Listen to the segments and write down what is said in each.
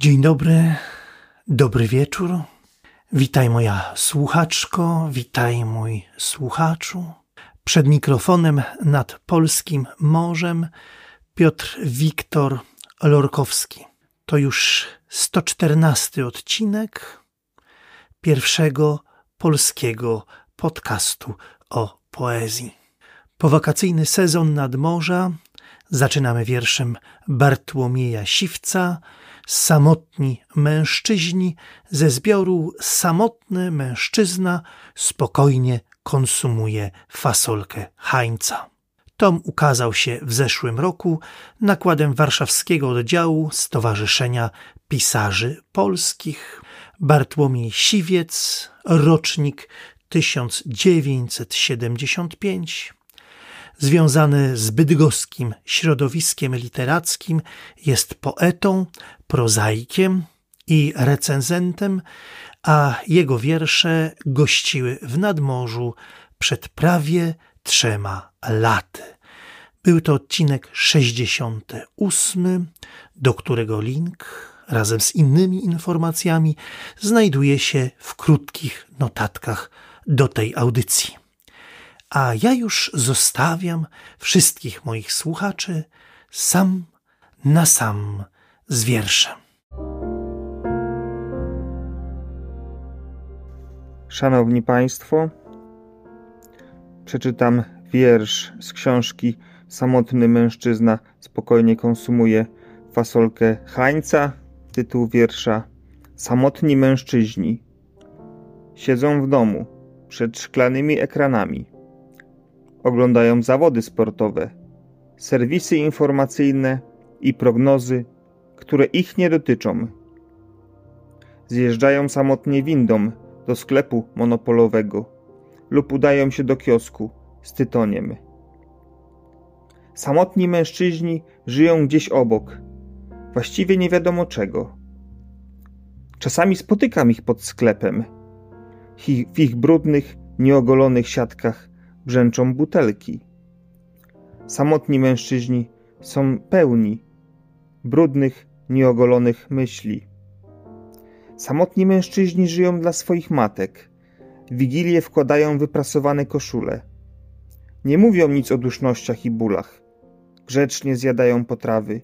Dzień dobry, dobry wieczór. Witaj moja słuchaczko, witaj mój słuchaczu. Przed mikrofonem nad polskim morzem Piotr Wiktor Lorkowski. To już 114 odcinek pierwszego polskiego podcastu o poezji. Powakacyjny sezon nadmorza zaczynamy wierszem Bartłomieja Siwca, Samotni mężczyźni ze zbioru Samotny mężczyzna spokojnie konsumuje fasolkę Hańca. Tom ukazał się w zeszłym roku nakładem warszawskiego oddziału Stowarzyszenia Pisarzy Polskich. Bartłomiej Siwiec, rocznik 1975, związany z bydgoskim środowiskiem literackim, jest poetą, prozaikiem i recenzentem, a jego wiersze gościły w nadmorzu przed prawie trzema laty. Był to odcinek 68, do którego link razem z innymi informacjami znajduje się w krótkich notatkach do tej audycji. A ja już zostawiam wszystkich moich słuchaczy sam na sam z wierszem. Szanowni Państwo, przeczytam wiersz z książki Samotny mężczyzna spokojnie konsumuje fasolkę Hańca. Tytuł wiersza Samotni mężczyźni siedzą w domu przed szklanymi ekranami. Oglądają zawody sportowe, serwisy informacyjne i prognozy, które ich nie dotyczą. Zjeżdżają samotnie windą do sklepu monopolowego lub udają się do kiosku z tytoniem. Samotni mężczyźni żyją gdzieś obok, właściwie nie wiadomo czego. Czasami spotykam ich pod sklepem. W ich brudnych, nieogolonych siatkach brzęczą butelki. Samotni mężczyźni są pełni brudnych, nieogolonych myśli. Samotni mężczyźni żyją dla swoich matek. W wigilię wkładają wyprasowane koszule. Nie mówią nic o dusznościach i bólach. Grzecznie zjadają potrawy.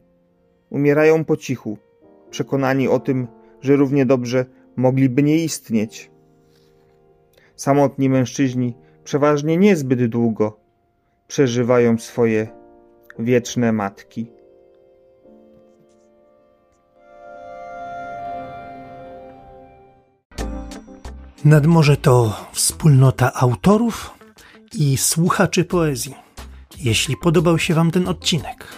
Umierają po cichu, przekonani o tym, że równie dobrze mogliby nie istnieć. Samotni mężczyźni przeważnie niezbyt długo przeżywają swoje wieczne matki. Nadmorze to wspólnota autorów i słuchaczy poezji. Jeśli podobał się Wam ten odcinek,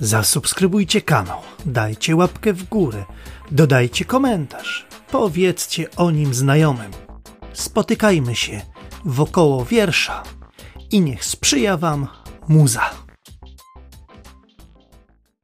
zasubskrybujcie kanał, dajcie łapkę w górę, dodajcie komentarz, powiedzcie o nim znajomym. Spotykajmy się wokoło wiersza i niech sprzyja Wam muza.